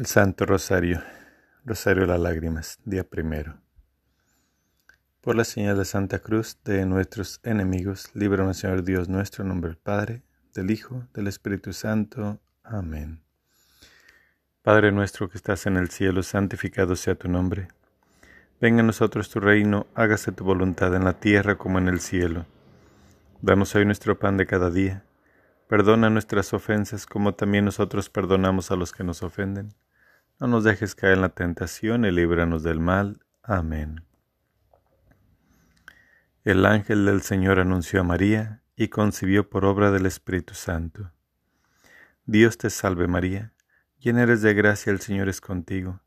El Santo Rosario, Rosario de las Lágrimas, día primero. Por la señal de Santa Cruz de nuestros enemigos, líbranos Señor Dios nuestro, nombre Padre, del Hijo, del Espíritu Santo. Amén. Padre nuestro que estás en el cielo, santificado sea tu nombre. Venga a nosotros tu reino, hágase tu voluntad en la tierra como en el cielo. Danos hoy nuestro pan de cada día Perdona nuestras ofensas como también nosotros perdonamos a los que nos ofenden. No nos dejes caer en la tentación y líbranos del mal. Amén. El ángel del Señor anunció a María y concibió por obra del Espíritu Santo. Dios te salve María, llena eres de gracia, el Señor es contigo.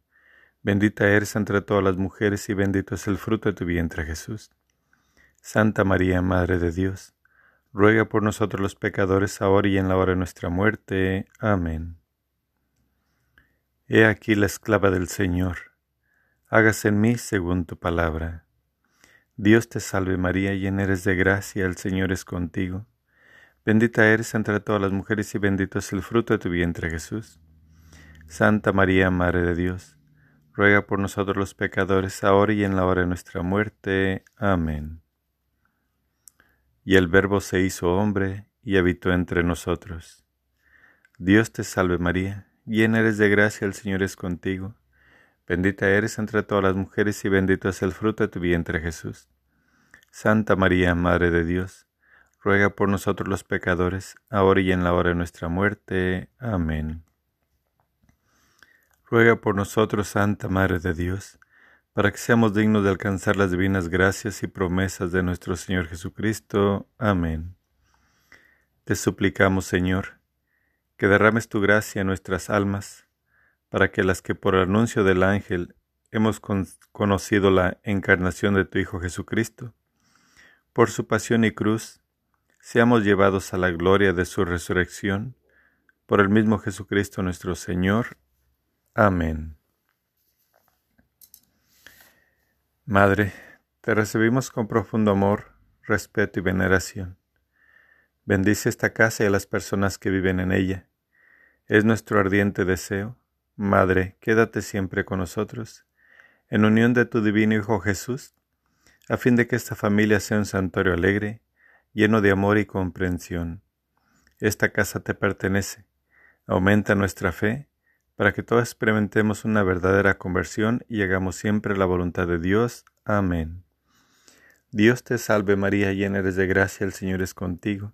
Bendita eres entre todas las mujeres y bendito es el fruto de tu vientre Jesús. Santa María, Madre de Dios, ruega por nosotros los pecadores, ahora y en la hora de nuestra muerte. Amén. He aquí la esclava del Señor, hágase en mí según tu palabra. Dios te salve María, llena eres de gracia, el Señor es contigo. Bendita eres entre todas las mujeres y bendito es el fruto de tu vientre Jesús. Santa María, Madre de Dios, ruega por nosotros los pecadores, ahora y en la hora de nuestra muerte. Amén. Y el Verbo se hizo hombre y habitó entre nosotros. Dios te salve María, llena eres de gracia, el Señor es contigo. Bendita eres entre todas las mujeres y bendito es el fruto de tu vientre Jesús. Santa María, Madre de Dios, ruega por nosotros los pecadores, ahora y en la hora de nuestra muerte. Amén. Ruega por nosotros, Santa Madre de Dios, para que seamos dignos de alcanzar las divinas gracias y promesas de nuestro Señor Jesucristo. Amén. Te suplicamos, Señor, que derrames tu gracia en nuestras almas, para que las que por anuncio del ángel hemos conocido la encarnación de tu Hijo Jesucristo, por su pasión y cruz, seamos llevados a la gloria de su resurrección, por el mismo Jesucristo nuestro Señor. Amén. Madre, te recibimos con profundo amor, respeto y veneración. Bendice esta casa y a las personas que viven en ella. Es nuestro ardiente deseo. Madre, quédate siempre con nosotros, en unión de tu divino Hijo Jesús, a fin de que esta familia sea un santuario alegre, lleno de amor y comprensión. Esta casa te pertenece. Aumenta nuestra fe para que todos experimentemos una verdadera conversión y hagamos siempre la voluntad de Dios. Amén. Dios te salve María, llena eres de gracia, el Señor es contigo.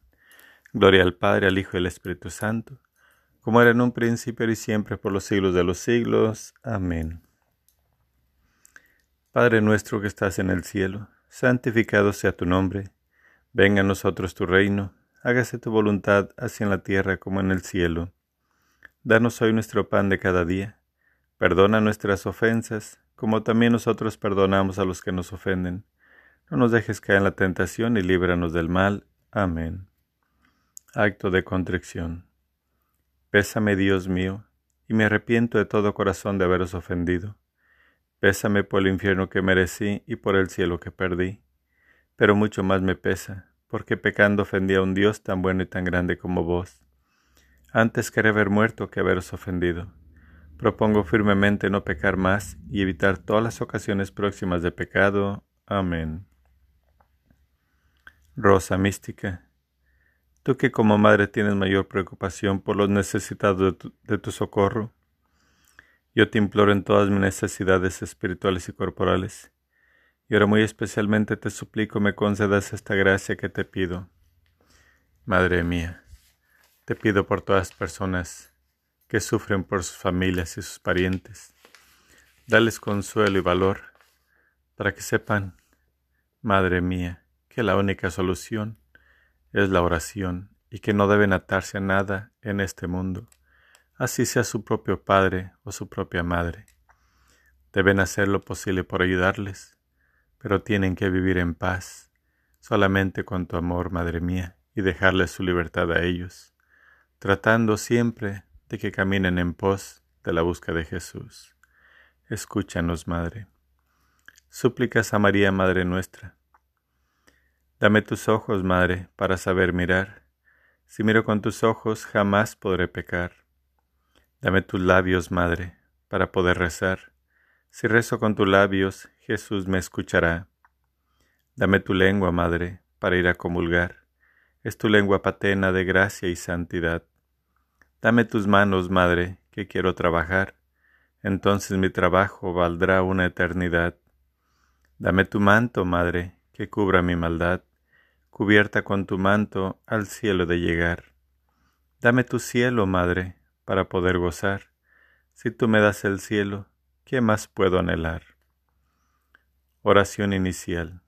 Gloria al Padre, al Hijo y al Espíritu Santo, como era en un principio y siempre por los siglos de los siglos. Amén. Padre nuestro que estás en el cielo, santificado sea tu nombre, venga a nosotros tu reino, hágase tu voluntad así en la tierra como en el cielo. Danos hoy nuestro pan de cada día, perdona nuestras ofensas, como también nosotros perdonamos a los que nos ofenden. No nos dejes caer en la tentación y líbranos del mal. Amén. Acto de contrición. Pésame, Dios mío, y me arrepiento de todo corazón de haberos ofendido. Pésame por el infierno que merecí y por el cielo que perdí. Pero mucho más me pesa, porque pecando ofendí a un Dios tan bueno y tan grande como vos. Antes quería haber muerto que haberos ofendido. Propongo firmemente no pecar más y evitar todas las ocasiones próximas de pecado. Amén. Rosa mística Tú que como madre tienes mayor preocupación por los necesitados de tu, socorro, yo te imploro en todas mis necesidades espirituales y corporales, y ahora muy especialmente te suplico me concedas esta gracia que te pido. Madre mía, te pido por todas las personas que sufren por sus familias y sus parientes. Dales consuelo y valor para que sepan, Madre mía, que la única solución es la oración y que no deben atarse a nada en este mundo, así sea su propio padre o su propia madre. Deben hacer lo posible por ayudarles, pero tienen que vivir en paz, solamente con tu amor, Madre mía, y dejarles su libertad a ellos, tratando siempre de que caminen en pos de la busca de Jesús. Escúchanos, Madre. Súplicas a María, Madre nuestra Dame tus ojos, Madre, para saber mirar. Si miro con tus ojos, jamás podré pecar. Dame tus labios, Madre, para poder rezar. Si rezo con tus labios, Jesús me escuchará. Dame tu lengua, Madre, para ir a comulgar. Es tu lengua patena de gracia y santidad. Dame tus manos, Madre, que quiero trabajar. Entonces mi trabajo valdrá una eternidad. Dame tu manto, Madre, que cubra mi maldad cubierta con tu manto al cielo de llegar. Dame tu cielo, Madre, para poder gozar. Si tú me das el cielo, ¿qué más puedo anhelar? Oración inicial.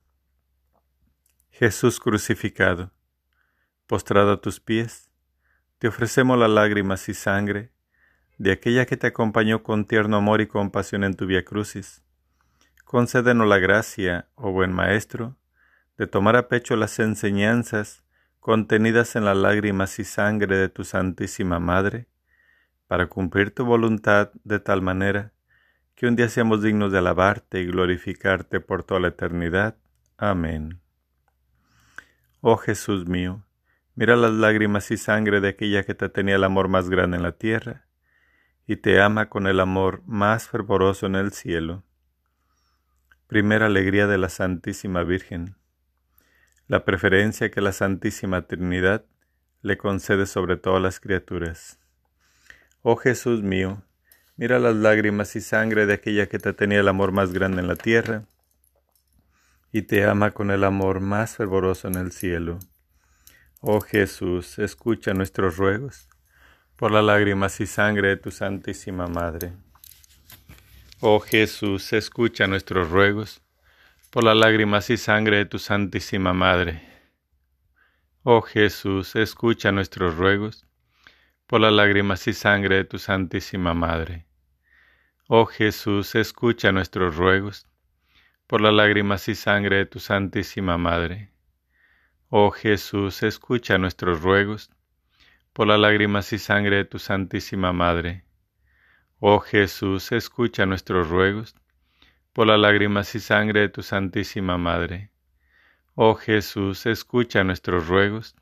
Jesús crucificado, postrado a tus pies, te ofrecemos las lágrimas y sangre de aquella que te acompañó con tierno amor y compasión en tu vía crucis. Concédenos la gracia, oh buen Maestro, de tomar a pecho las enseñanzas contenidas en las lágrimas y sangre de tu Santísima Madre, para cumplir tu voluntad de tal manera que un día seamos dignos de alabarte y glorificarte por toda la eternidad. Amén. Oh Jesús mío, mira las lágrimas y sangre de aquella que te tenía el amor más grande en la tierra, y te ama con el amor más fervoroso en el cielo. Primera alegría de la Santísima Virgen la preferencia que la Santísima Trinidad le concede sobre todas las criaturas. Oh Jesús mío, mira las lágrimas y sangre de aquella que te tenía el amor más grande en la tierra y te ama con el amor más fervoroso en el cielo. Oh Jesús, escucha nuestros ruegos por las lágrimas y sangre de tu Santísima Madre. Oh Jesús, escucha nuestros ruegos por las lágrimas y sangre de tu Santísima Madre. Oh Jesús, escucha nuestros ruegos, por las lágrimas y sangre de tu Santísima Madre. Oh Jesús, escucha nuestros ruegos, por las lágrimas y sangre de tu Santísima Madre. Oh Jesús, escucha nuestros ruegos, por las lágrimas y sangre de tu Santísima Madre. Oh Jesús, escucha nuestros ruegos, por las lágrimas y sangre de tu Santísima Madre. Oh Jesús, escucha nuestros ruegos,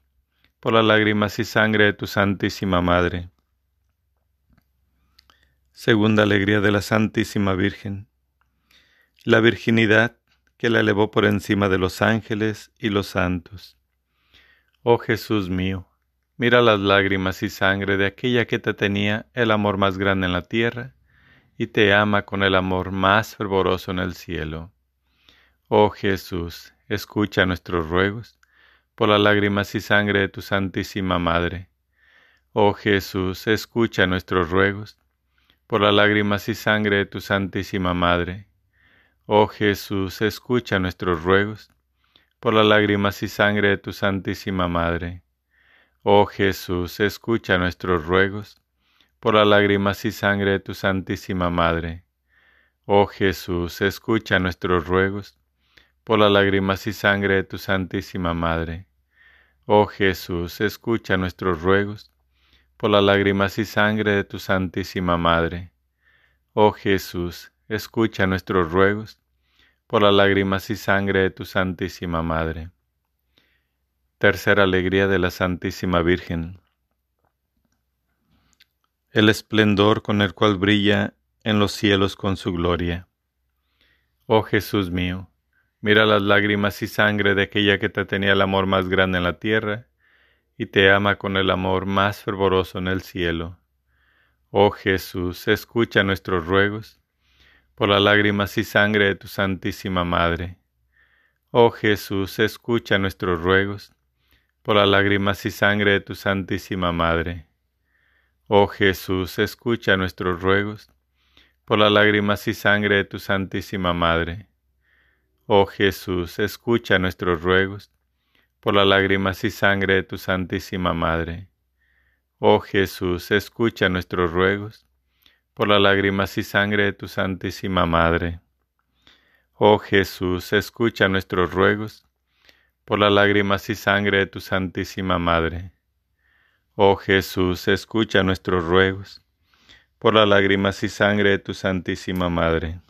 por las lágrimas y sangre de tu Santísima Madre. Segunda alegría de la Santísima Virgen. La virginidad que la elevó por encima de los ángeles y los santos. Oh Jesús mío, mira las lágrimas y sangre de aquella que te tenía el amor más grande en la tierra y te ama con el amor más fervoroso en el cielo. Oh Jesús, escucha nuestros ruegos por las lágrimas y sangre de tu Santísima Madre. Oh Jesús, escucha nuestros ruegos por las lágrimas y sangre de tu Santísima Madre. Oh Jesús, escucha nuestros ruegos por las lágrimas y sangre de tu Santísima Madre. Oh Jesús, escucha nuestros ruegos por las lágrimas y sangre de tu Santísima Madre. Oh Jesús, escucha nuestros ruegos por las lágrimas y sangre de tu Santísima Madre. Oh Jesús, escucha nuestros ruegos por las lágrimas y sangre de tu Santísima Madre. Oh Jesús, escucha nuestros ruegos por las lágrimas y sangre de tu Santísima Madre. Tercera alegría de la Santísima Virgen. El esplendor con el cual brilla en los cielos con su gloria. Oh Jesús mío, mira las lágrimas y sangre de aquella que te tenía el amor más grande en la tierra y te ama con el amor más fervoroso en el cielo. Oh Jesús, escucha nuestros ruegos por las lágrimas y sangre de tu Santísima Madre. Oh Jesús, escucha nuestros ruegos por las lágrimas y sangre de tu Santísima Madre. Oh Jesús, escucha nuestros ruegos por las lágrimas y sangre de tu Santísima Madre. Oh Jesús, escucha nuestros ruegos por las lágrimas y sangre de tu Santísima Madre. Oh Jesús, escucha nuestros ruegos por las lágrimas y sangre de tu Santísima Madre. Oh Jesús, escucha nuestros ruegos por las lágrimas y sangre de tu Santísima Madre. Oh Jesús, escucha nuestros ruegos por las lágrimas y sangre de tu Santísima Madre.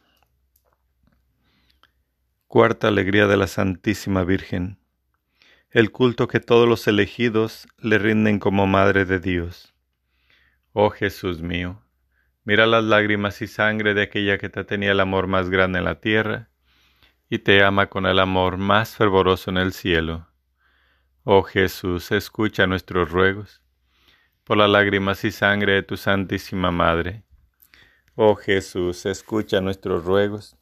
Cuarta alegría de la Santísima Virgen. El culto que todos los elegidos le rinden como Madre de Dios. Oh Jesús mío, mira las lágrimas y sangre de aquella que te tenía el amor más grande en la tierra y te ama con el amor más fervoroso en el cielo. Oh Jesús, escucha nuestros ruegos por las lágrimas y sangre de tu Santísima Madre. Oh Jesús, escucha nuestros ruegos,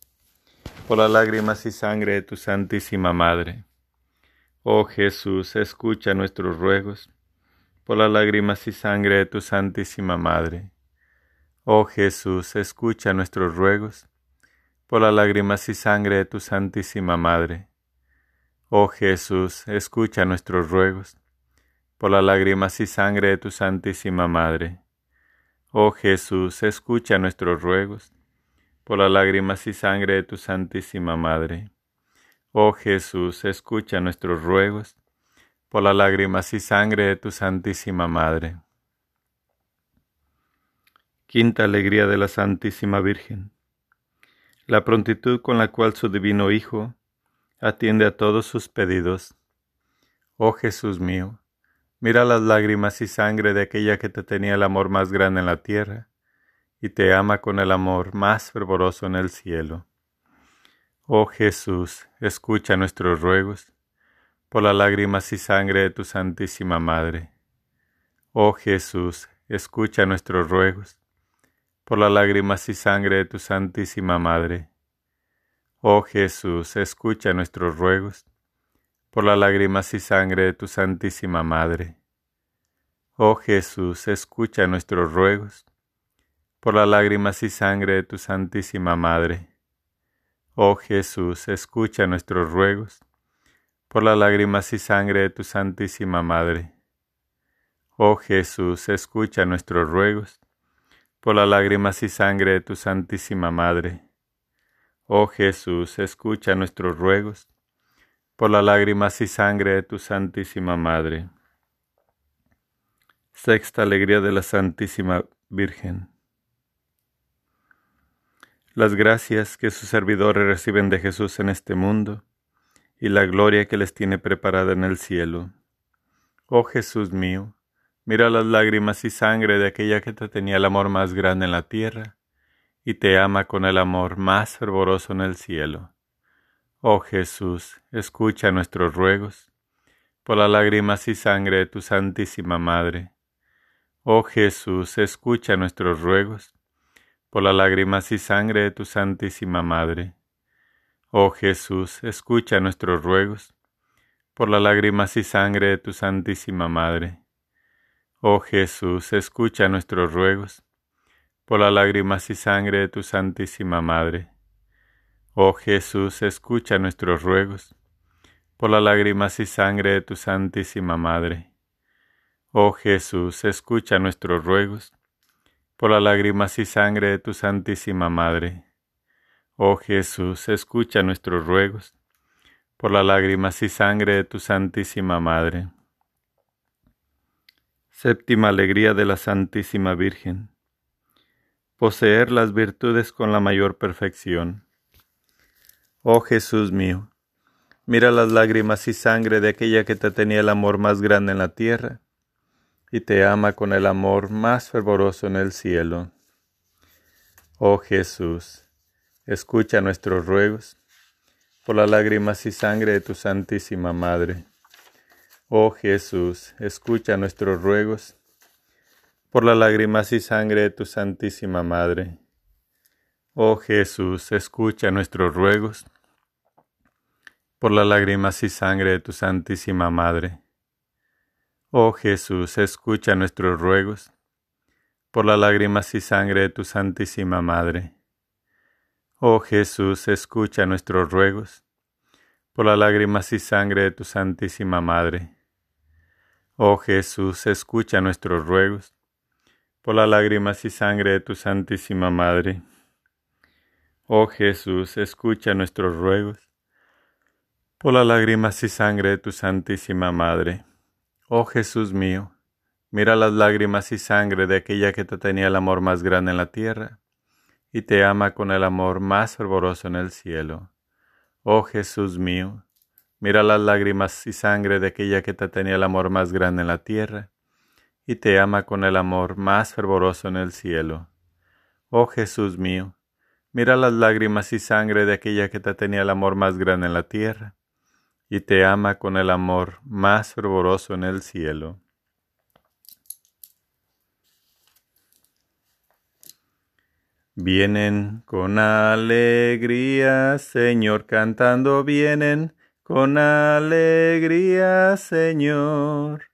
por las lágrimas y sangre de tu Santísima Madre. Oh Jesús, escucha nuestros ruegos, por las lágrimas y sangre de tu Santísima Madre. Oh Jesús, escucha nuestros ruegos, por las lágrimas y sangre de tu Santísima Madre. Oh Jesús, escucha nuestros ruegos, por las lágrimas y sangre de tu Santísima Madre. Oh Jesús, escucha nuestros ruegos, por las lágrimas y sangre de tu Santísima Madre. Oh Jesús, escucha nuestros ruegos, por las lágrimas y sangre de tu Santísima Madre. Quinta alegría de la Santísima Virgen. La prontitud con la cual su divino Hijo atiende a todos sus pedidos. Oh Jesús mío, Mira las lágrimas y sangre de aquella que te tenía el amor más grande en la tierra y te ama con el amor más fervoroso en el cielo. Oh Jesús, escucha nuestros ruegos por las lágrimas y sangre de tu Santísima Madre. Oh Jesús, escucha nuestros ruegos por las lágrimas y sangre de tu Santísima Madre. Oh Jesús, escucha nuestros ruegos por las lágrimas y sangre de tu Santísima Madre. Oh Jesús, escucha nuestros ruegos, por las lágrimas y sangre de tu Santísima Madre. Oh Jesús, escucha nuestros ruegos, por las lágrimas y sangre de tu Santísima Madre. Oh Jesús, escucha nuestros ruegos, por las lágrimas y sangre de tu Santísima Madre. Oh Jesús, escucha nuestros ruegos, por las lágrimas y sangre de tu Santísima Madre. Sexta alegría de la Santísima Virgen. Las gracias que sus servidores reciben de Jesús en este mundo y la gloria que les tiene preparada en el cielo. Oh Jesús mío, mira las lágrimas y sangre de aquella que te tenía el amor más grande en la tierra y te ama con el amor más fervoroso en el cielo. Oh Jesús, escucha nuestros ruegos, por las lágrimas y sangre de tu Santísima Madre. Oh Jesús, escucha nuestros ruegos, por las lágrimas y sangre de tu Santísima Madre. Oh Jesús, escucha nuestros ruegos, por las lágrimas y sangre de tu Santísima Madre. Oh Jesús, escucha nuestros ruegos, por las lágrimas y sangre de tu Santísima Madre. Oh Jesús, escucha nuestros ruegos por las lágrimas y sangre de tu Santísima Madre. Oh Jesús, escucha nuestros ruegos por las lágrimas y sangre de tu Santísima Madre. Oh Jesús, escucha nuestros ruegos por las lágrimas y sangre de tu Santísima Madre. Séptima alegría de la Santísima Virgen. Poseer las virtudes con la mayor perfección. Oh Jesús mío, Mira las lágrimas y sangre de aquella que te tenía el amor más grande en la tierra y te ama con el amor más fervoroso en el cielo. Oh Jesús, escucha nuestros ruegos por las lágrimas y sangre de tu Santísima Madre. Oh Jesús, escucha nuestros ruegos por las lágrimas y sangre de tu Santísima Madre. Oh Jesús, escucha nuestros ruegos por las lágrimas y sangre de tu Santísima Madre. Oh Jesús, escucha nuestros ruegos, por las lágrimas y sangre de tu Santísima Madre. Oh Jesús, escucha nuestros ruegos, por las lágrimas y sangre de tu Santísima Madre. Oh Jesús, escucha nuestros ruegos, por las lágrimas y sangre de tu Santísima Madre. Oh Jesús, escucha nuestros ruegos, por las lágrimas y sangre de tu Santísima Madre. Oh Jesús mío, mira las lágrimas y sangre de aquella que te tenía el amor más grande en la tierra y te ama con el amor más fervoroso en el cielo. Oh Jesús mío, mira las lágrimas y sangre de aquella que te tenía el amor más grande en la tierra y te ama con el amor más fervoroso en el cielo. Oh Jesús mío, mira las lágrimas y sangre de aquella que te tenía el amor más grande en la tierra y te ama con el amor más fervoroso en el cielo. Vienen con alegría, Señor, cantando vienen con alegría, Señor.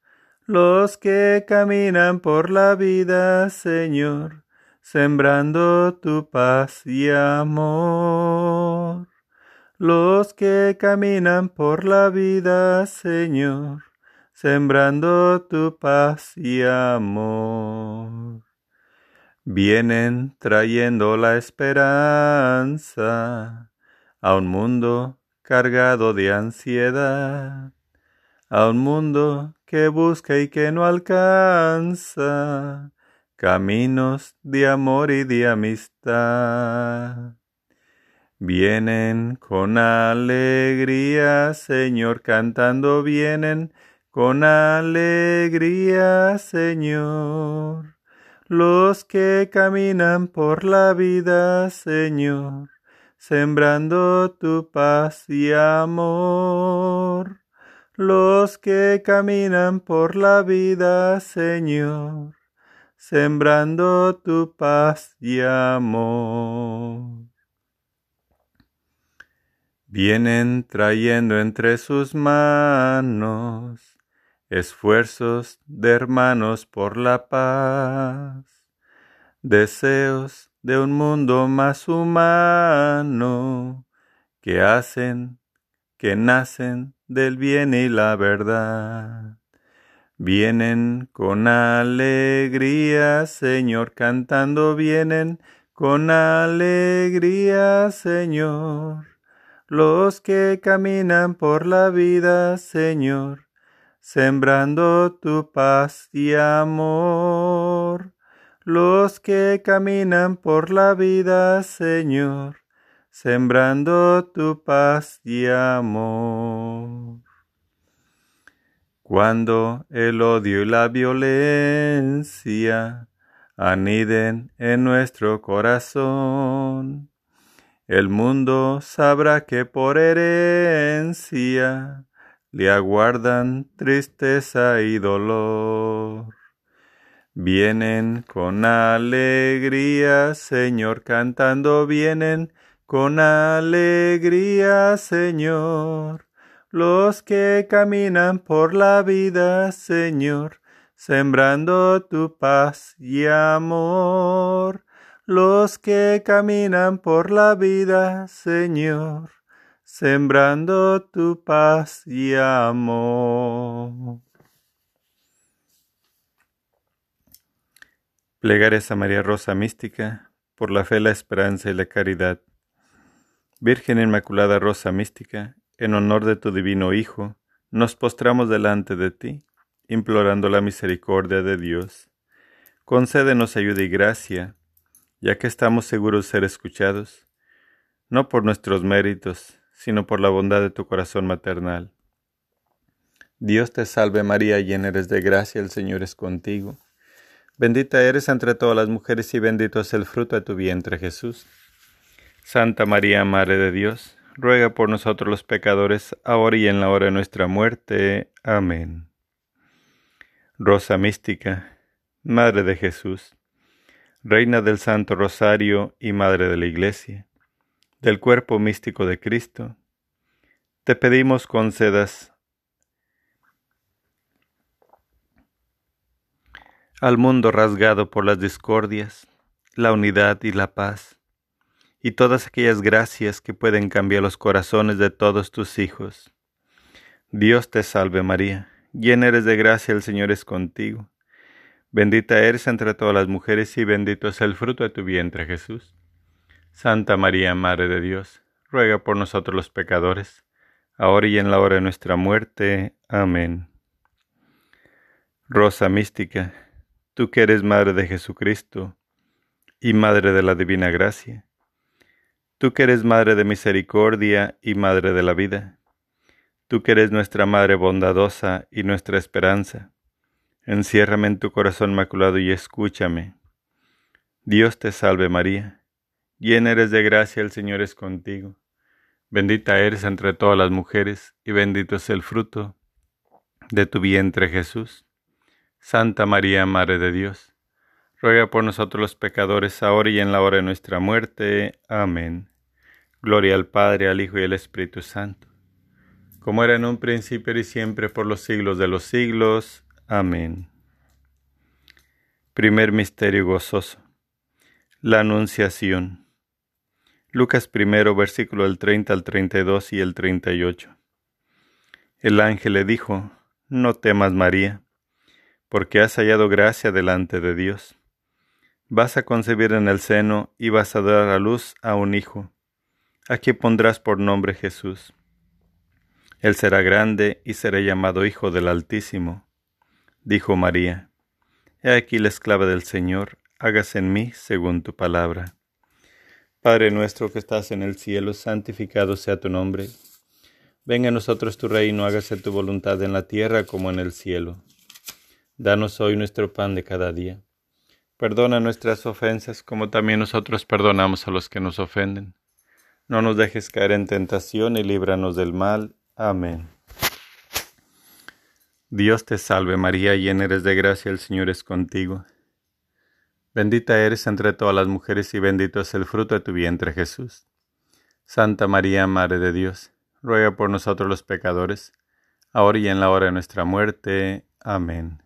Los que caminan por la vida, Señor, sembrando tu paz y amor los que caminan por la vida, Señor, sembrando tu paz y amor. Vienen trayendo la esperanza a un mundo cargado de ansiedad, a un mundo que busca y que no alcanza caminos de amor y de amistad. Vienen con alegría, Señor, cantando vienen con alegría, Señor. Los que caminan por la vida, Señor, sembrando tu paz y amor. Los que caminan por la vida, Señor, sembrando tu paz y amor. Vienen trayendo entre sus manos esfuerzos de hermanos por la paz, deseos de un mundo más humano que hacen, que nacen del bien y la verdad. Vienen con alegría, Señor, cantando vienen con alegría, Señor los que caminan por la vida, Señor, sembrando tu paz y amor. Los que caminan por la vida, Señor, sembrando tu paz y amor. Cuando el odio y la violencia aniden en nuestro corazón, el mundo sabrá que por herencia le aguardan tristeza y dolor. Vienen con alegría, Señor, cantando vienen con alegría, Señor. Los que caminan por la vida, Señor, sembrando tu paz y amor los que caminan por la vida, Señor, sembrando tu paz y amor. Plegares a María Rosa Mística, por la fe, la esperanza y la caridad. Virgen Inmaculada Rosa Mística, en honor de tu divino Hijo, nos postramos delante de ti, implorando la misericordia de Dios. Concédenos ayuda y gracia, ya que estamos seguros de ser escuchados, no por nuestros méritos, sino por la bondad de tu corazón maternal. Dios te salve María, llena eres de gracia, el Señor es contigo. Bendita eres entre todas las mujeres y bendito es el fruto de tu vientre Jesús. Santa María, Madre de Dios, ruega por nosotros los pecadores, ahora y en la hora de nuestra muerte. Amén. Rosa mística, Madre de Jesús, Reina del Santo Rosario y Madre de la Iglesia, del cuerpo místico de Cristo, te pedimos concedas al mundo rasgado por las discordias, la unidad y la paz y todas aquellas gracias que pueden cambiar los corazones de todos tus hijos. Dios te salve María, llena eres de gracia, el Señor es contigo. Bendita eres entre todas las mujeres y bendito es el fruto de tu vientre Jesús. Santa María, Madre de Dios, ruega por nosotros los pecadores, ahora y en la hora de nuestra muerte. Amén. Rosa mística, tú que eres Madre de Jesucristo y Madre de la Divina Gracia, Tú que eres Madre de misericordia y Madre de la vida, tú que eres nuestra Madre bondadosa y nuestra esperanza, enciérrame en tu corazón maculado y escúchame. Dios te salve María, llena eres de gracia, el Señor es contigo. Bendita eres entre todas las mujeres, y bendito es el fruto de tu vientre Jesús. Santa María, Madre de Dios, ruega por nosotros los pecadores, ahora y en la hora de nuestra muerte. Amén. Gloria al Padre, al Hijo y al Espíritu Santo, como era en un principio y siempre por los siglos de los siglos. Amén. Primer misterio gozoso. La Anunciación. Lucas primero, versículo del 30 al 32 y el 38. El ángel le dijo, No temas, María, porque has hallado gracia delante de Dios Vas a concebir en el seno y vas a dar a luz a un hijo, a quien pondrás por nombre Jesús. Él será grande y será llamado Hijo del Altísimo. Dijo María, He aquí la esclava del Señor, hágase en mí según tu palabra. Padre nuestro que estás en el cielo, santificado sea tu nombre. Venga a nosotros tu reino, hágase tu voluntad en la tierra como en el cielo. Danos hoy nuestro pan de cada día Perdona nuestras ofensas como también nosotros perdonamos a los que nos ofenden. No nos dejes caer en tentación y líbranos del mal. Amén. Dios te salve María, llena eres de gracia, el Señor es contigo. Bendita eres entre todas las mujeres y bendito es el fruto de tu vientre Jesús. Santa María, Madre de Dios, ruega por nosotros los pecadores, ahora y en la hora de nuestra muerte. Amén.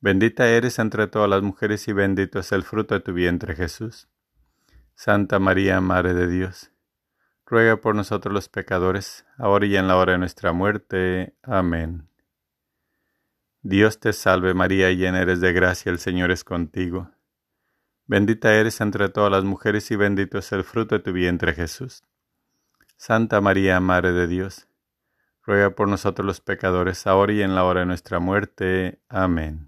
Bendita eres entre todas las mujeres y bendito es el fruto de tu vientre Jesús. Santa María, Madre de Dios, ruega por nosotros los pecadores, ahora y en la hora de nuestra muerte. Amén. Dios te salve María, llena eres de gracia, el Señor es contigo. Bendita eres entre todas las mujeres y bendito es el fruto de tu vientre Jesús. Santa María, Madre de Dios, ruega por nosotros los pecadores, ahora y en la hora de nuestra muerte. Amén.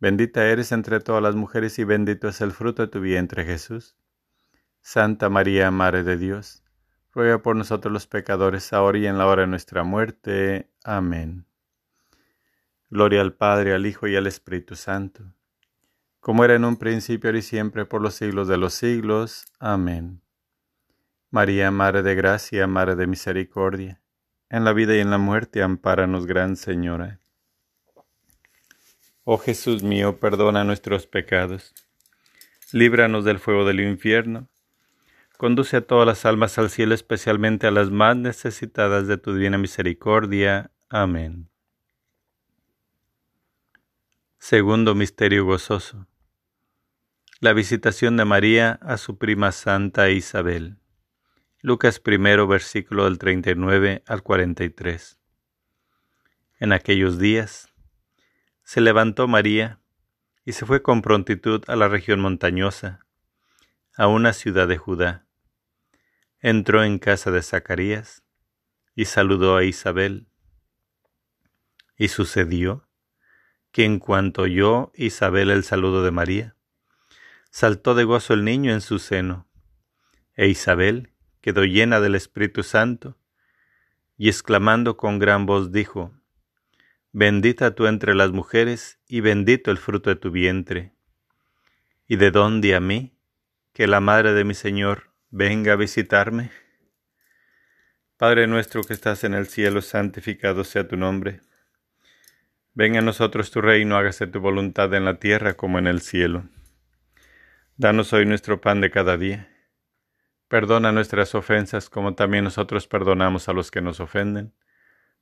Bendita eres entre todas las mujeres y bendito es el fruto de tu vientre Jesús. Santa María, Madre de Dios, ruega por nosotros los pecadores, ahora y en la hora de nuestra muerte. Amén. Gloria al Padre, al Hijo y al Espíritu Santo como era en un principio, ahora y siempre, por los siglos de los siglos. Amén. María, Madre de Gracia, Madre de Misericordia, en la vida y en la muerte, ampáranos, Gran Señora. Oh Jesús mío, perdona nuestros pecados, líbranos del fuego del infierno, conduce a todas las almas al cielo, especialmente a las más necesitadas de tu divina misericordia. Amén. Segundo Misterio Gozoso la visitación de María a su prima Santa Isabel. Lucas primero versículo del 39 al 43. En aquellos días se levantó María y se fue con prontitud a la región montañosa, a una ciudad de Judá. Entró en casa de Zacarías y saludó a Isabel. Y sucedió que en cuanto oyó Isabel el saludo de María, saltó de gozo el niño en su seno, e Isabel quedó llena del Espíritu Santo, y exclamando con gran voz dijo, Bendita tú entre las mujeres, y bendito el fruto de tu vientre. ¿Y de dónde a mí, que la madre de mi Señor venga a visitarme? Padre nuestro que estás en el cielo, santificado sea tu nombre. Venga a nosotros tu reino, hágase tu voluntad en la tierra como en el cielo. Danos hoy nuestro pan de cada día. Perdona nuestras ofensas como también nosotros perdonamos a los que nos ofenden.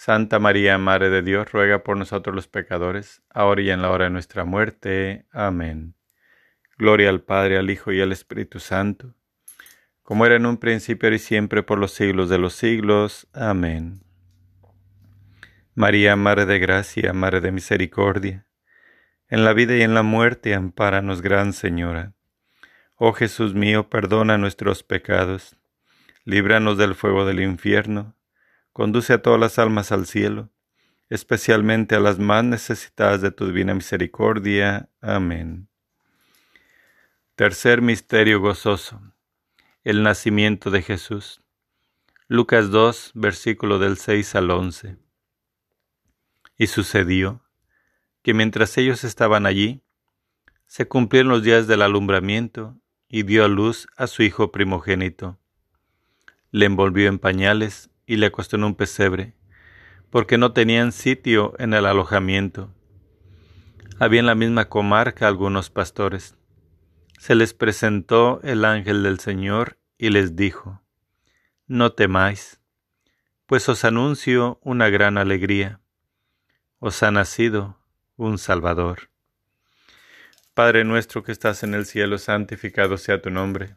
Santa María, Madre de Dios, ruega por nosotros los pecadores, ahora y en la hora de nuestra muerte. Amén. Gloria al Padre, al Hijo y al Espíritu Santo, como era en un principio y siempre por los siglos de los siglos. Amén. María, Madre de Gracia, Madre de Misericordia, en la vida y en la muerte, ampáranos, Gran Señora. Oh Jesús mío, perdona nuestros pecados, líbranos del fuego del infierno Conduce a todas las almas al cielo, especialmente a las más necesitadas de tu divina misericordia. Amén. Tercer misterio gozoso. El nacimiento de Jesús. Lucas 2, versículo del 6 al 11. Y sucedió que mientras ellos estaban allí, se cumplieron los días del alumbramiento y dio a luz a su hijo primogénito. Le envolvió en pañales y le acostó en un pesebre, porque no tenían sitio en el alojamiento. Había en la misma comarca algunos pastores. Se les presentó el ángel del Señor y les dijo, No temáis, pues os anuncio una gran alegría. Os ha nacido un Salvador. Padre nuestro que estás en el cielo, santificado sea tu nombre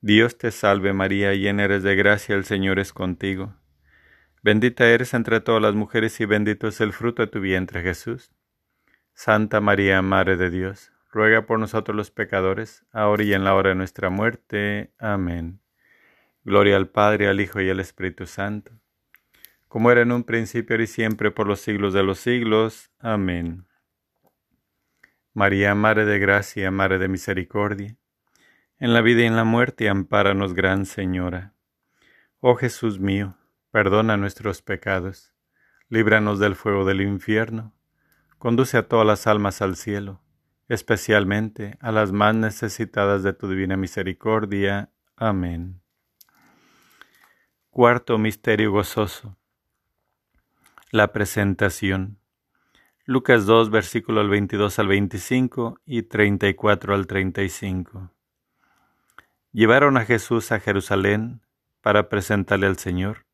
Dios te salve María, llena eres de gracia, el Señor es contigo. Bendita eres entre todas las mujeres y bendito es el fruto de tu vientre Jesús. Santa María, Madre de Dios, ruega por nosotros los pecadores, ahora y en la hora de nuestra muerte. Amén. Gloria al Padre, al Hijo y al Espíritu Santo, como era en un principio, ahora y siempre, por los siglos de los siglos. Amén. María, Madre de Gracia, Madre de Misericordia, en la vida y en la muerte, ampáranos, Gran Señora. Oh Jesús mío, perdona nuestros pecados, líbranos del fuego del infierno, conduce a todas las almas al cielo, especialmente a las más necesitadas de tu divina misericordia. Amén. Cuarto Misterio Gozoso. La presentación. Lucas 2, versículo 22 al 25 y 34 al 35. Llevaron a Jesús a Jerusalén para presentarle al Señor,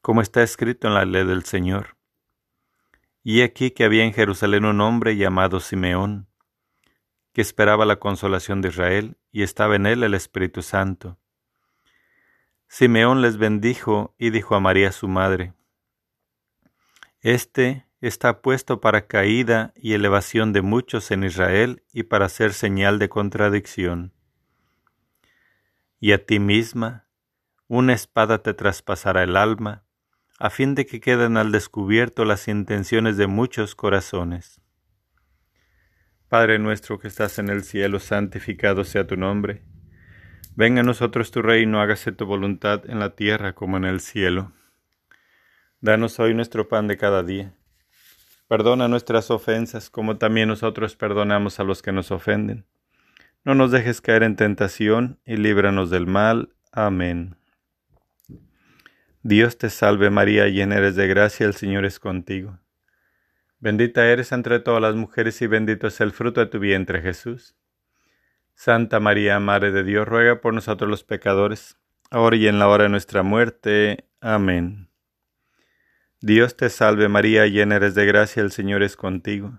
como está escrito en la ley del Señor. Y aquí que había en Jerusalén un hombre llamado Simeón, que esperaba la consolación de Israel, y estaba en él el Espíritu Santo. Simeón les bendijo y dijo a María su madre, Este está puesto para caída y elevación de muchos en Israel y para ser señal de contradicción y a ti misma una espada te traspasará el alma, a fin de que queden al descubierto las intenciones de muchos corazones. Padre nuestro que estás en el cielo, santificado sea tu nombre. Venga a nosotros tu reino, hágase tu voluntad en la tierra como en el cielo. Danos hoy nuestro pan de cada día. Perdona nuestras ofensas, como también nosotros perdonamos a los que nos ofenden no nos dejes caer en tentación y líbranos del mal. Amén. Dios te salve María, llena eres de gracia, el Señor es contigo. Bendita eres entre todas las mujeres y bendito es el fruto de tu vientre Jesús. Santa María, Madre de Dios, ruega por nosotros los pecadores, ahora y en la hora de nuestra muerte. Amén. Dios te salve María, llena eres de gracia, el Señor es contigo.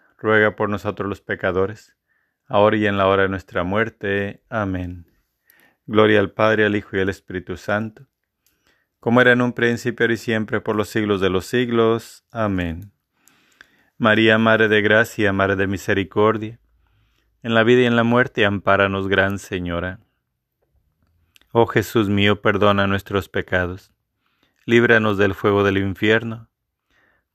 ruega por nosotros los pecadores, ahora y en la hora de nuestra muerte. Amén. Gloria al Padre, al Hijo y al Espíritu Santo, como era en un principio y siempre por los siglos de los siglos. Amén. María, Madre de Gracia, Madre de Misericordia, en la vida y en la muerte, ampáranos, Gran Señora. Oh Jesús mío, perdona nuestros pecados, líbranos del fuego del infierno,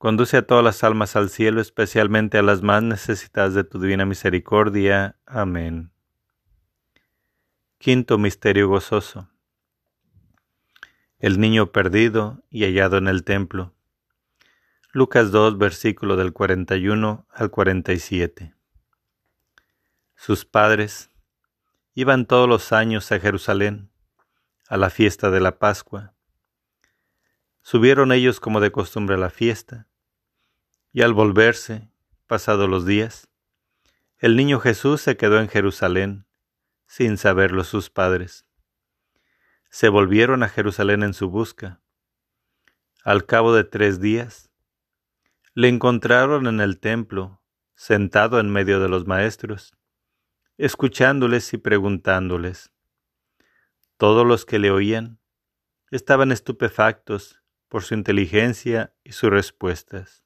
conduce a todas las almas al cielo, especialmente a las más necesitadas de tu divina misericordia. Amén. Quinto Misterio Gozoso. El niño perdido y hallado en el templo. Lucas 2, versículo del 41 al 47. Sus padres iban todos los años a Jerusalén, a la fiesta de la Pascua. Subieron ellos como de costumbre a la fiesta, y al volverse, pasados los días, el niño Jesús se quedó en Jerusalén, sin saberlo sus padres. Se volvieron a Jerusalén en su busca. Al cabo de tres días, le encontraron en el templo, sentado en medio de los maestros, escuchándoles y preguntándoles. Todos los que le oían estaban estupefactos por su inteligencia y sus respuestas.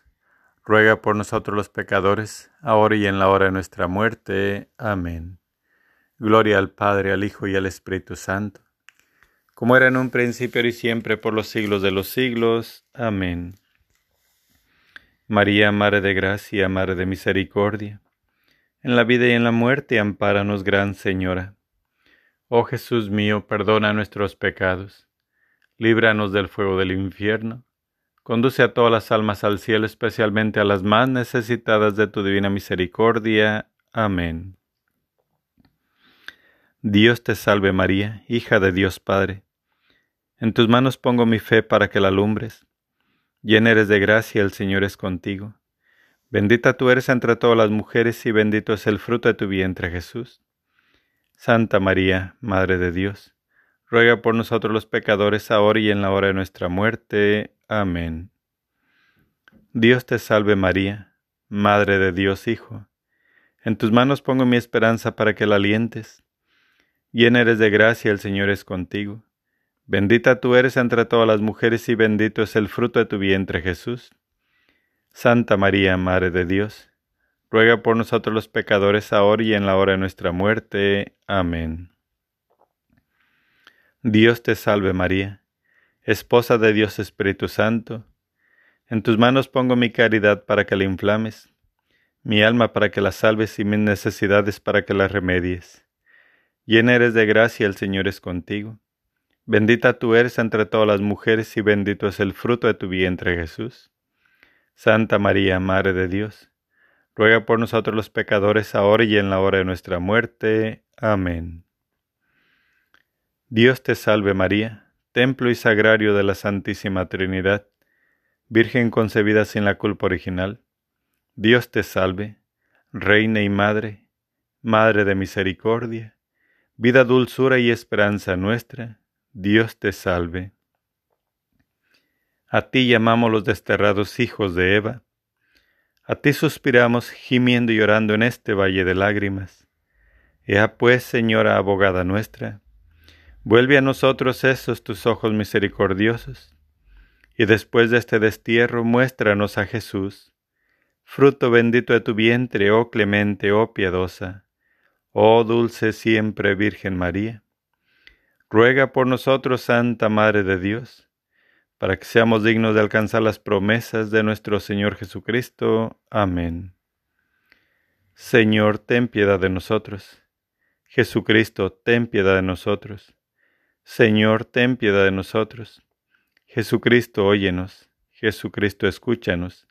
ruega por nosotros los pecadores, ahora y en la hora de nuestra muerte. Amén. Gloria al Padre, al Hijo y al Espíritu Santo, como era en un principio y siempre por los siglos de los siglos. Amén. María, Madre de Gracia, Madre de Misericordia, en la vida y en la muerte, ampáranos, Gran Señora. Oh Jesús mío, perdona nuestros pecados, líbranos del fuego del infierno Conduce a todas las almas al cielo, especialmente a las más necesitadas de tu divina misericordia. Amén. Dios te salve María, hija de Dios Padre. En tus manos pongo mi fe para que la alumbres. Llena eres de gracia, el Señor es contigo. Bendita tú eres entre todas las mujeres y bendito es el fruto de tu vientre Jesús. Santa María, Madre de Dios, ruega por nosotros los pecadores ahora y en la hora de nuestra muerte. Amén. Dios te salve María, Madre de Dios Hijo. En tus manos pongo mi esperanza para que la alientes. Llena eres de gracia, el Señor es contigo. Bendita tú eres entre todas las mujeres y bendito es el fruto de tu vientre Jesús. Santa María, Madre de Dios, ruega por nosotros los pecadores ahora y en la hora de nuestra muerte. Amén. Dios te salve María Esposa de Dios Espíritu Santo, en tus manos pongo mi caridad para que la inflames, mi alma para que la salves y mis necesidades para que las remedies. Llena eres de gracia, el Señor es contigo. Bendita tú eres entre todas las mujeres y bendito es el fruto de tu vientre Jesús. Santa María, Madre de Dios, ruega por nosotros los pecadores ahora y en la hora de nuestra muerte. Amén. Dios te salve María templo y sagrario de la Santísima Trinidad, Virgen concebida sin la culpa original, Dios te salve, Reina y Madre, Madre de Misericordia, vida, dulzura y esperanza nuestra, Dios te salve. A ti llamamos los desterrados hijos de Eva, a ti suspiramos gimiendo y llorando en este valle de lágrimas. Ea pues, Señora abogada nuestra, Vuelve a nosotros esos tus ojos misericordiosos, y después de este destierro muéstranos a Jesús, fruto bendito de tu vientre, oh clemente, oh piadosa, oh dulce siempre Virgen María. Ruega por nosotros, Santa Madre de Dios, para que seamos dignos de alcanzar las promesas de nuestro Señor Jesucristo. Amén. Señor, ten piedad de nosotros. Jesucristo, ten piedad de nosotros. Señor, ten piedad de nosotros. Jesucristo, óyenos. Jesucristo, escúchanos.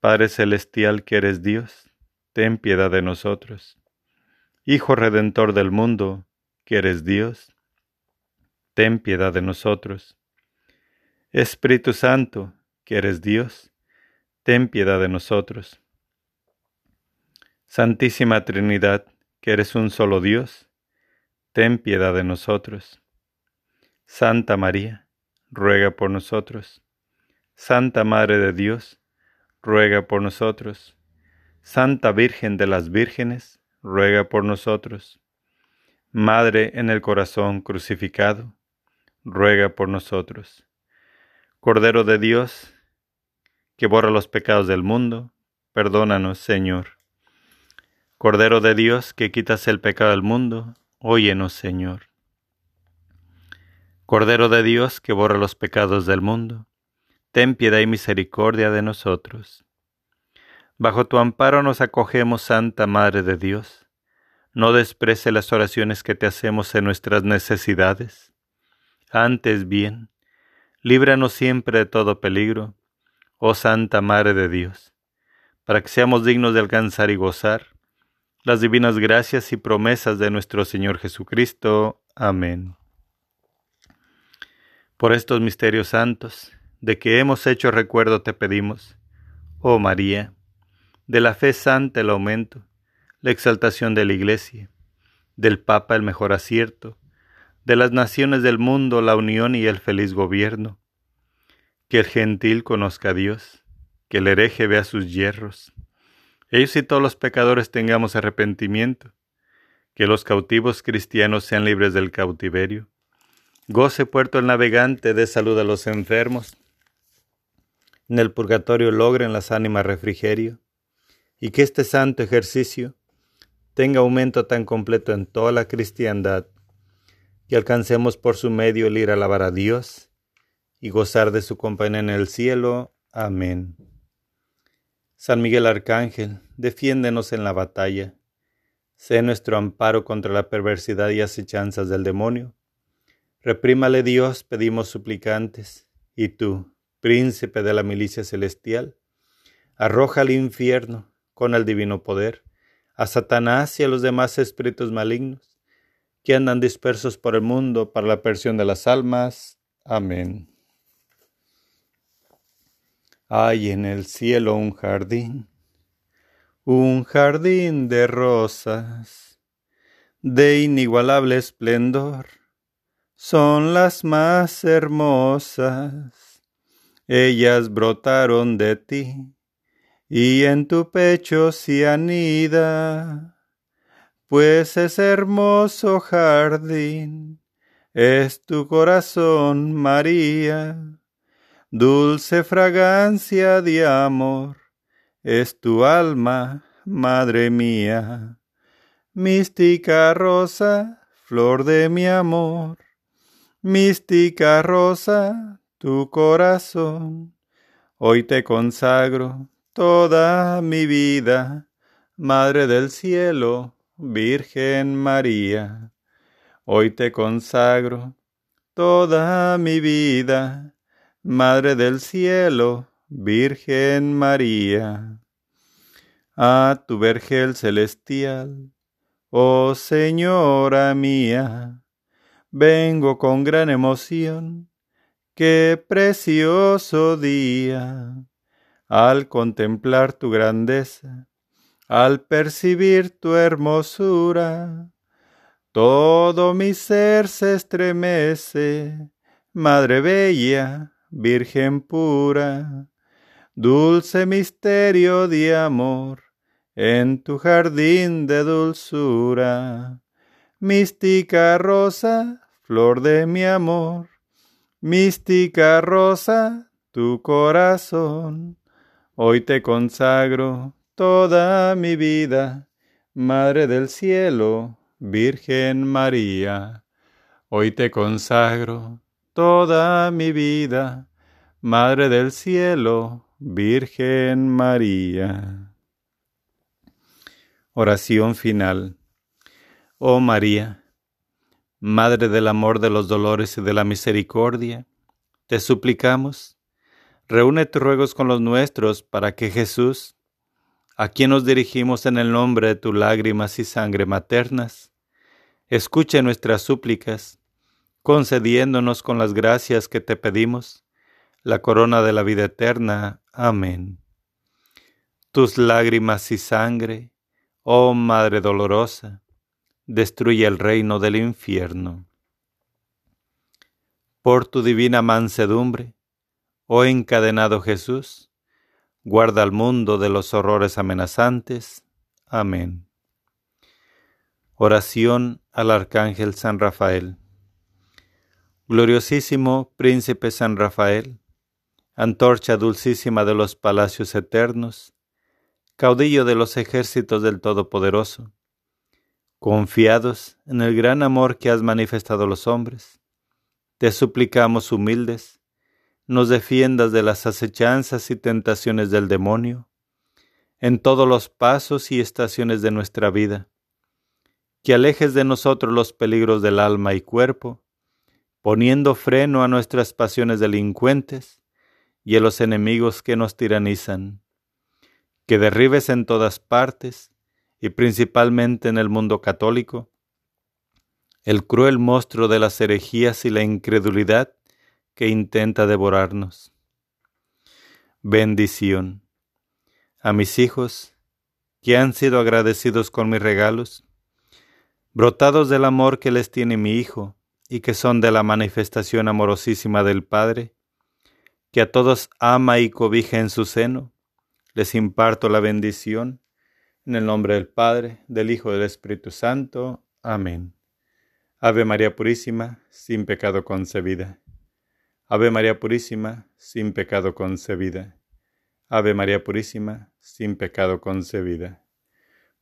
Padre Celestial que eres Dios, ten piedad de nosotros. Hijo Redentor del mundo, que eres Dios, ten piedad de nosotros. Espíritu Santo, que eres Dios, ten piedad de nosotros. Santísima Trinidad, que eres un solo Dios, ten piedad de nosotros. Santa María, ruega por nosotros. Santa Madre de Dios, ruega por nosotros. Santa Virgen de las Vírgenes, ruega por nosotros. Madre en el corazón crucificado, ruega por nosotros. Cordero de Dios, que borra los pecados del mundo, perdónanos, Señor. Cordero de Dios, que quitas el pecado del mundo, óyenos, Señor. Cordero de Dios que borra los pecados del mundo, ten piedad y misericordia de nosotros. Bajo tu amparo nos acogemos, Santa Madre de Dios. No desprece las oraciones que te hacemos en nuestras necesidades. Antes bien, líbranos siempre de todo peligro, oh Santa Madre de Dios, para que seamos dignos de alcanzar y gozar las divinas gracias y promesas de nuestro Señor Jesucristo. Amén por estos misterios santos, de que hemos hecho recuerdo te pedimos, oh María, de la fe santa el aumento, la exaltación de la Iglesia, del Papa el mejor acierto, de las naciones del mundo la unión y el feliz gobierno, que el gentil conozca a Dios, que el hereje vea sus hierros, ellos y todos los pecadores tengamos arrepentimiento, que los cautivos cristianos sean libres del cautiverio, Goce puerto el navegante, de salud a los enfermos. en el purgatorio logren las ánimas refrigerio, y que este santo ejercicio tenga aumento tan completo en toda la cristiandad, que alcancemos por su medio el ir a alabar a Dios y gozar de su compañía en el cielo. Amén. San Miguel Arcángel, defiéndenos en la batalla. Sé nuestro amparo contra la perversidad y acechanzas del demonio. Reprímale Dios, pedimos suplicantes, y tú, príncipe de la milicia celestial, arroja al infierno, con el divino poder, a Satanás y a los demás espíritus malignos, que andan dispersos por el mundo para la persión de las almas. Amén. Hay en el cielo un jardín, un jardín de rosas, de inigualable esplendor, son las más hermosas. Ellas brotaron de ti, y en tu pecho se anida, pues ese hermoso jardín es tu corazón, María Dulce fragancia de amor es tu alma, madre mía. Mística rosa, flor de mi amor. Mística rosa, tu corazón. Hoy te consagro toda mi vida, Madre del cielo, Virgen María. Hoy te consagro toda mi vida, Madre del cielo, Virgen María, a tu vergel celestial, oh Señora mía, vengo con gran emoción, qué precioso día, al contemplar tu grandeza, al percibir tu hermosura, todo mi ser se estremece, Madre Bella, Virgen pura, dulce misterio de amor, en tu jardín de dulzura, mística rosa, flor de mi amor, mística rosa, tu corazón, hoy te consagro toda mi vida, Madre del cielo, Virgen María, hoy te consagro toda mi vida, Madre del Cielo, Virgen María. Oración final. Oh María, Madre del amor, de los dolores y de la misericordia, te suplicamos, reúne tus ruegos con los nuestros para que Jesús, a quien nos dirigimos en el nombre de tus lágrimas y sangre maternas, escuche nuestras súplicas concediéndonos con las gracias que te pedimos la corona de la vida eterna. Amén. Tus lágrimas y sangre, oh Madre dolorosa, destruye el reino del infierno. Por tu divina mansedumbre, oh encadenado Jesús, guarda al mundo de los horrores amenazantes. Amén. Oración al Arcángel San Rafael. Gloriosísimo Príncipe San Rafael, antorcha dulcísima de los palacios eternos, caudillo de los ejércitos del Todopoderoso, confiados en el gran amor que has manifestado a los hombres, te suplicamos humildes, nos defiendas de las acechanzas y tentaciones del demonio, en todos los pasos y estaciones de nuestra vida, que alejes de nosotros los peligros del alma y cuerpo, poniendo freno a nuestras pasiones delincuentes y a los enemigos que nos tiranizan, que derribes en todas partes y principalmente en el mundo católico el cruel monstruo de las herejías y la incredulidad que intenta devorarnos. Bendición a mis hijos que han sido agradecidos con mis regalos, brotados del amor que les tiene mi Hijo, y que son de la manifestación amorosísima del Padre, que a todos ama y cobija en su seno, les imparto la bendición, en el nombre del Padre, del Hijo y del Espíritu Santo. Amén. Ave María Purísima, sin pecado concebida. Ave María Purísima, sin pecado concebida. Ave María Purísima, sin pecado concebida.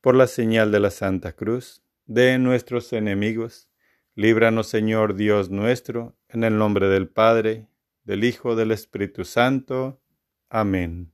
Por la señal de la Santa Cruz, de nuestros enemigos, líbranos Señor Dios nuestro, en el nombre del Padre, del Hijo, del Espíritu Santo. Amén.